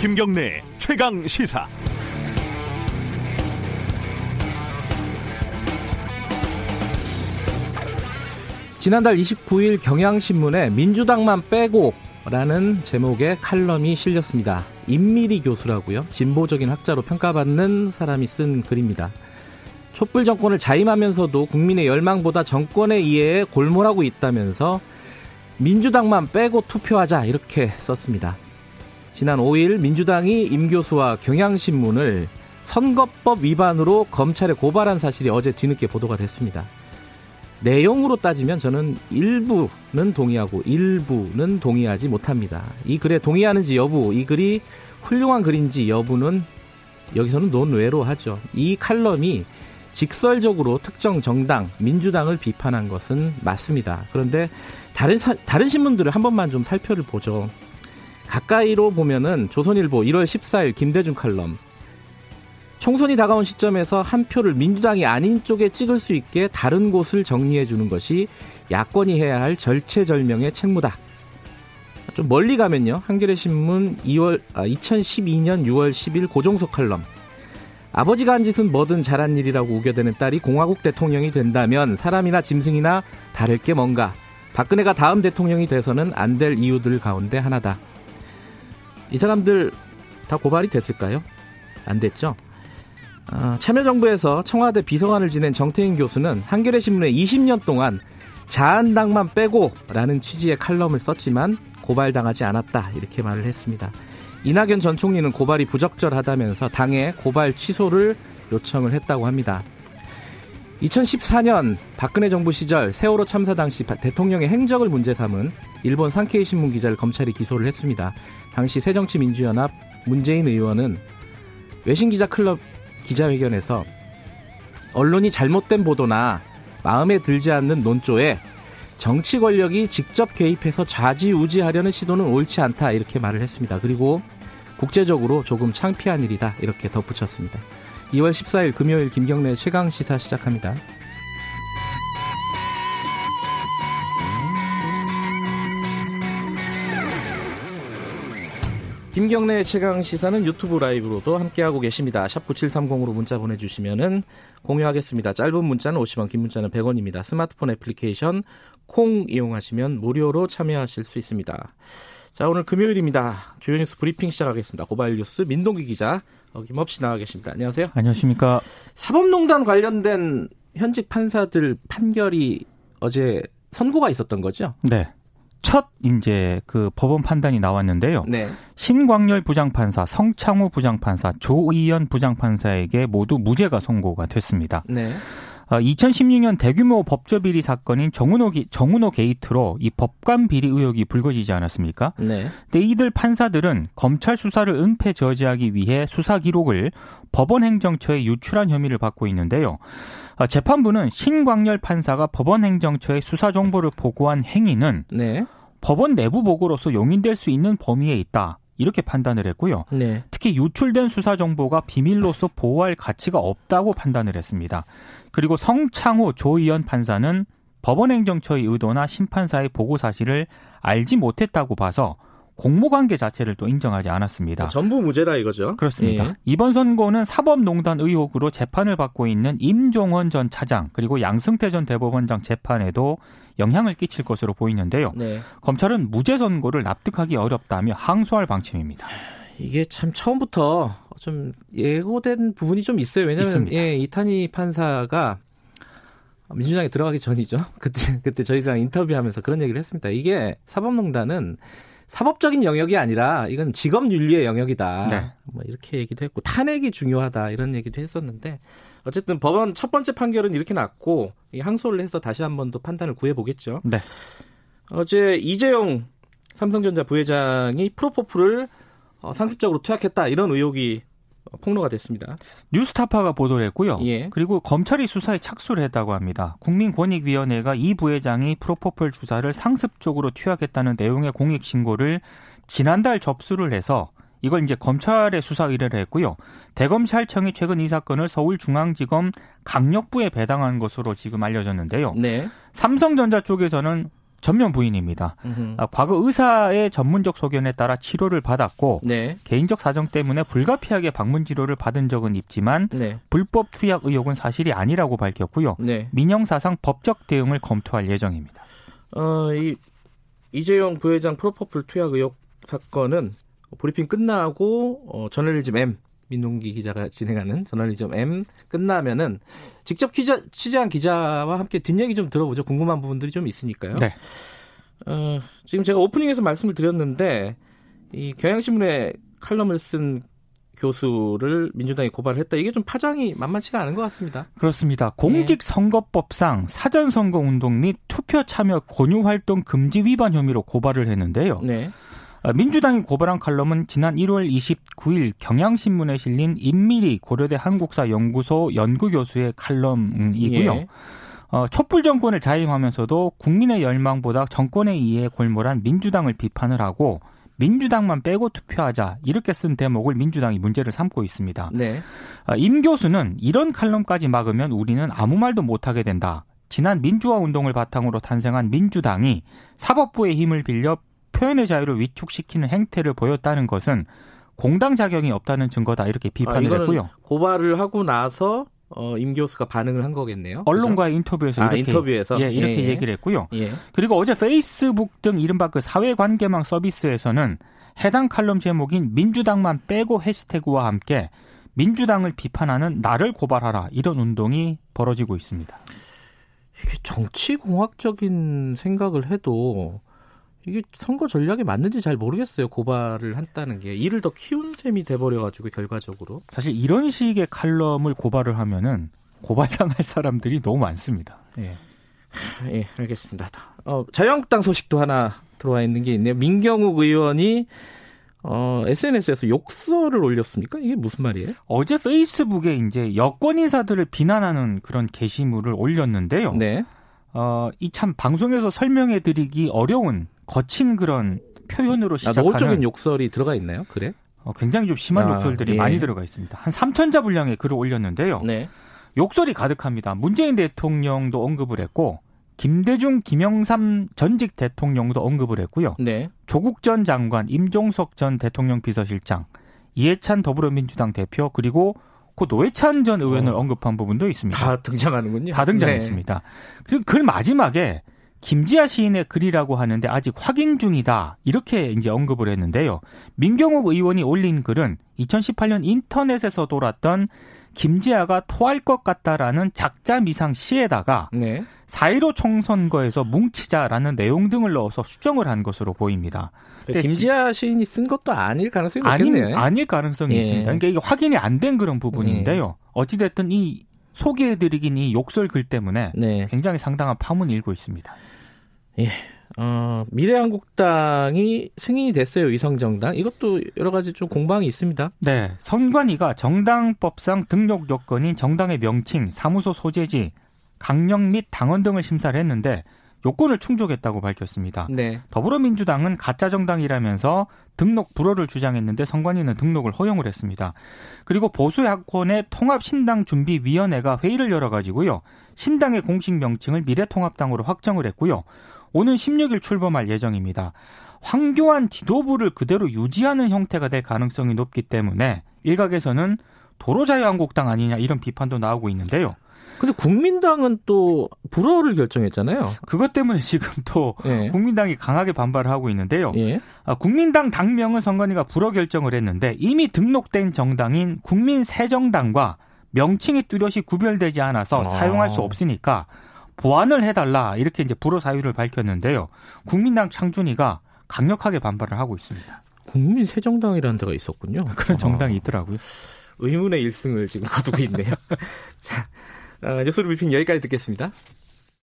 김경래 최강 시사. 지난달 29일 경향신문에 민주당만 빼고 라는 제목의 칼럼이 실렸습니다. 임미리 교수라고요. 진보적인 학자로 평가받는 사람이 쓴 글입니다. 촛불 정권을 자임하면서도 국민의 열망보다 정권의 이해에 골몰하고 있다면서 민주당만 빼고 투표하자 이렇게 썼습니다. 지난 5일 민주당이 임 교수와 경향신문을 선거법 위반으로 검찰에 고발한 사실이 어제 뒤늦게 보도가 됐습니다. 내용으로 따지면 저는 일부는 동의하고 일부는 동의하지 못합니다. 이 글에 동의하는지 여부, 이 글이 훌륭한 글인지 여부는 여기서는 논외로 하죠. 이 칼럼이 직설적으로 특정 정당, 민주당을 비판한 것은 맞습니다. 그런데 다른, 사, 다른 신문들을 한 번만 좀 살펴를 보죠. 가까이로 보면은 조선일보 1월 14일 김대중 칼럼, 총선이 다가온 시점에서 한 표를 민주당이 아닌 쪽에 찍을 수 있게 다른 곳을 정리해 주는 것이 야권이 해야 할 절체절명의 책무다. 좀 멀리 가면요. 한겨레 신문 2월 아, 2012년 6월 10일 고종석 칼럼. 아버지가 한 짓은 뭐든 잘한 일이라고 우겨대는 딸이 공화국 대통령이 된다면 사람이나 짐승이나 다를 게 뭔가. 박근혜가 다음 대통령이 돼서는 안 될 이유들 가운데 하나다. 이 사람들 다 고발이 됐을까요? 안 됐죠? 어, 참여정부에서 청와대 비서관을 지낸 정태인 교수는 한겨레 신문에 20년 동안 자한당만 빼고라는 취지의 칼럼을 썼지만 고발당하지 않았다 이렇게 말을 했습니다. 이낙연 전 총리는 고발이 부적절하다면서 당에 고발 취소를 요청을 했다고 합니다. 2014년 박근혜 정부 시절 세월호 참사 당시 대통령의 행적을 문제 삼은 일본 산케이 신문 기자를 검찰이 기소를 했습니다. 당시 새정치민주연합 문재인 의원은 외신 기자 클럽 기자회견에서 언론이 잘못된 보도나 마음에 들지 않는 논조에 정치 권력이 직접 개입해서 좌지우지하려는 시도는 옳지 않다 이렇게 말을 했습니다. 그리고 국제적으로 조금 창피한 일이다 이렇게 덧붙였습니다. 2월 14일 금요일 김경래 최강 시사 시작합니다. 김경래 최강 시사는 유튜브 라이브로도 함께하고 계십니다. 샵 9730으로 문자 보내주시면 공유하겠습니다. 짧은 문자는 50원, 긴 문자는 100원입니다. 스마트폰 애플리케이션 콩 이용하시면 무료로 참여하실 수 있습니다. 자, 오늘 금요일입니다. 주요 뉴스 브리핑 시작하겠습니다. 고발 뉴스 민동기 기자 어김없이 나와 계십니다. 안녕하세요. 안녕하십니까. 사법농단 관련된 현직 판사들 판결이 어제 선고가 있었던 거죠? 네. 첫 이제 그 법원 판단이 나왔는데요. 네. 신광열 부장판사, 성창호 부장판사, 조의연 부장판사에게 모두 무죄가 선고가 됐습니다. 네. 2016년 아, 대규모 법조 비리 사건인 정운호, 정운호 게이트로 이 법관 비리 의혹이 불거지지 않았습니까? 네. 근데 이들 판사들은 검찰 수사를 은폐 저지하기 위해 수사 기록을 법원 행정처에 유출한 혐의를 받고 있는데요. 아, 재판부는 신광열 판사가 법원 행정처에 수사 정보를 보고한 행위는 네. 법원 내부 보고로서 용인될 수 있는 범위에 있다. 이렇게 판단을 했고요. 네. 특히 유출된 수사 정보가 비밀로서 보호할 가치가 없다고 판단을 했습니다. 그리고 성창호 조의연 판사는 법원 행정처의 의도나 심판사의 보고 사실을 알지 못했다고 봐서 공모관계 자체를 또 인정하지 않았습니다. 전부 무죄다 이거죠? 그렇습니다. 예. 이번 선고는 사법농단 의혹으로 재판을 받고 있는 임종원 전 차장 그리고 양승태 전 대법원장 재판에도 영향을 끼칠 것으로 보이는데요. 네. 검찰은 무죄 선고를 납득하기 어렵다며 항소할 방침입니다. 이게 참 처음부터 좀 예고된 부분이 좀 있어요. 왜냐하면 예, 이탄희 판사가 민주당에 들어가기 전이죠. 그때 그때 저희랑 인터뷰하면서 그런 얘기를 했습니다. 이게 사법농단은 사법적인 영역이 아니라 이건 직업 윤리의 영역이다. 네. 뭐 이렇게 얘기도 했고 탄핵이 중요하다 이런 얘기도 했었는데 어쨌든 법원 첫 번째 판결은 이렇게 났고 항소를 해서 다시 한 번 더 판단을 구해 보겠죠. 네. 어제 이재용 삼성전자 부회장이 프로포프를 어, 상습적으로 투약했다 이런 의혹이 폭로가 됐습니다. 뉴스타파가 보도를 했고요. 예. 그리고 검찰이 수사에 착수를 했다고 합니다. 국민권익위원회가 이 부회장이 프로포폴 주사를 상습적으로 투약했다는 내용의 공익 신고를 지난달 접수를 해서 이걸 이제 검찰에 수사 의뢰를 했고요. 대검찰청이 최근 이 사건을 서울중앙지검 강력부에 배당한 것으로 지금 알려졌는데요. 네. 삼성전자 쪽에서는 전면 부인입니다. 아, 과거 의사의 전문적 소견에 따라 치료를 받았고 네. 개인적 사정 때문에 불가피하게 방문 치료를 받은 적은 있지만 네. 불법 투약 의혹은 사실이 아니라고 밝혔고요. 네. 민영사상 법적 대응을 검토할 예정입니다. 어, 이 이재용 부회장 프로퍼플 투약 의혹 사건은 브리핑 끝나고 어, 저널리즘 M 민동기 기자가 진행하는 저널리즘 M 끝나면은 직접 기자, 취재한 기자와 함께 뒷얘기 좀 들어보죠. 궁금한 부분들이 좀 있으니까요. 네. 어, 지금 제가 오프닝에서 말씀을 드렸는데 이 경향신문에 칼럼을 쓴 교수를 민주당이 고발했다. 이게 좀 파장이 만만치가 않은 것 같습니다. 그렇습니다. 공직선거법상 사전선거 운동 및 투표 참여 권유 활동 금지 위반 혐의로 고발을 했는데요. 네. 아, 민주당이 고발한 칼럼은 지난 1월 29일 경향신문에 실린 임미리 고려대 한국사 연구소 연구교수의 칼럼이고요. 예. 어, 촛불 정권을 자임하면서도 국민의 열망보다 정권의 이해에 골몰한 민주당을 비판을 하고 민주당만 빼고 투표하자 이렇게 쓴 대목을 민주당이 문제를 삼고 있습니다. 네. 아, 임 교수는 이런 칼럼까지 막으면 우리는 아무 말도 못하게 된다. 지난 민주화 운동을 바탕으로 탄생한 민주당이 사법부의 힘을 빌려 표현의 자유를 위축시키는 행태를 보였다는 것은 공당 자격이 없다는 증거다 이렇게 비판을 아, 했고요. 고발을 하고 나서 어, 임 교수가 반응을 한 거겠네요. 언론과의 그렇죠? 인터뷰에서 아, 이렇게 인터뷰에서 예, 이렇게 예, 얘기를 했고요. 예. 그리고 어제 페이스북 등 이른바 그 사회관계망 서비스에서는 해당 칼럼 제목인 민주당만 빼고 해시태그와 함께 민주당을 비판하는 나를 고발하라 이런 운동이 벌어지고 있습니다. 이게 정치공학적인 생각을 해도 이게 선거 전략이 맞는지 잘 모르겠어요. 고발을 한다는 게 일을 더 키운 셈이 돼버려 가지고 결과적으로 사실 이런 식의 칼럼을 고발을 하면은 고발당할 사람들이 너무 많습니다. 예, 예 알겠습니다. 어, 자유한국당 소식도 하나 들어와 있는 게 있네요. 민경욱 의원이 어, SNS에서 욕설을 올렸습니까? 이게 무슨 말이에요? 어제 페이스북에 이제 여권 인사들을 비난하는 그런 게시물을 올렸는데요. 네. 어, 이 참 방송에서 설명해 드리기 어려운 거친 그런 표현으로 아, 시작하는 노골적인 욕설이 들어가 있나요? 그래? 어, 굉장히 좀 심한 아, 욕설들이 예. 많이 들어가 있습니다. 한 3천 자 분량의 글을 올렸는데요. 네. 욕설이 가득합니다. 문재인 대통령도 언급을 했고 김대중, 김영삼 전직 대통령도 언급을 했고요. 네. 조국 전 장관, 임종석 전 대통령 비서실장, 이해찬 더불어민주당 대표 그리고 고 노회찬 전 의원을 어. 언급한 부분도 있습니다. 다 등장하는군요. 다 등장했습니다. 네. 그리고 글 마지막에 김지아 시인의 글이라고 하는데 아직 확인 중이다. 이렇게 이제 언급을 했는데요. 민경욱 의원이 올린 글은 2018년 인터넷에서 돌았던 김지아가 토할 것 같다라는 작자 미상 시에다가 네. 4.15 총선거에서 뭉치자라는 내용 등을 넣어서 수정을 한 것으로 보입니다. 김지아 시인이 쓴 것도 아닐 가능성이. 아닐, 아닐 가능성이 예. 있습니다. 그러니까 이게 확인이 안 된 그런 부분인데요. 예. 어찌됐든 이 소개해드리긴 이 욕설 글 때문에 네. 굉장히 상당한 파문이 일고 있습니다. 예. 어, 미래한국당이 승인이 됐어요, 위성정당. 이것도 여러 가지 좀 공방이 있습니다. 네. 선관위가 정당법상 등록 요건인 정당의 명칭, 사무소 소재지, 강령 및 당원 등을 심사를 했는데 요건을 충족했다고 밝혔습니다. 네. 더불어민주당은 가짜 정당이라면서 등록 불허를 주장했는데 선관위는 등록을 허용을 했습니다. 그리고 보수 야권의 통합신당준비위원회가 회의를 열어가지고요. 신당의 공식 명칭을 미래통합당으로 확정을 했고요. 오는 16일 출범할 예정입니다. 황교안 지도부를 그대로 유지하는 형태가 될 가능성이 높기 때문에 일각에서는 도로자유한국당 아니냐 이런 비판도 나오고 있는데요. 근데 국민당은 또 불허를 결정했잖아요. 그것 때문에 지금 또 예. 국민당이 강하게 반발을 하고 있는데요. 예. 아, 국민당 당명은 선관위가 불허 결정을 했는데 이미 등록된 정당인 국민새정당과 명칭이 뚜렷이 구별되지 않아서 아. 사용할 수 없으니까 보완을 해달라 이렇게 이제 불허 사유를 밝혔는데요. 국민당 창준이가 강력하게 반발을 하고 있습니다. 국민새정당이라는 데가 있었군요. 그런 정당이 있더라고요. 의문의 1승을 지금 거두고 있네요. 자, 어, 뉴스 브리핑 여기까지 듣겠습니다.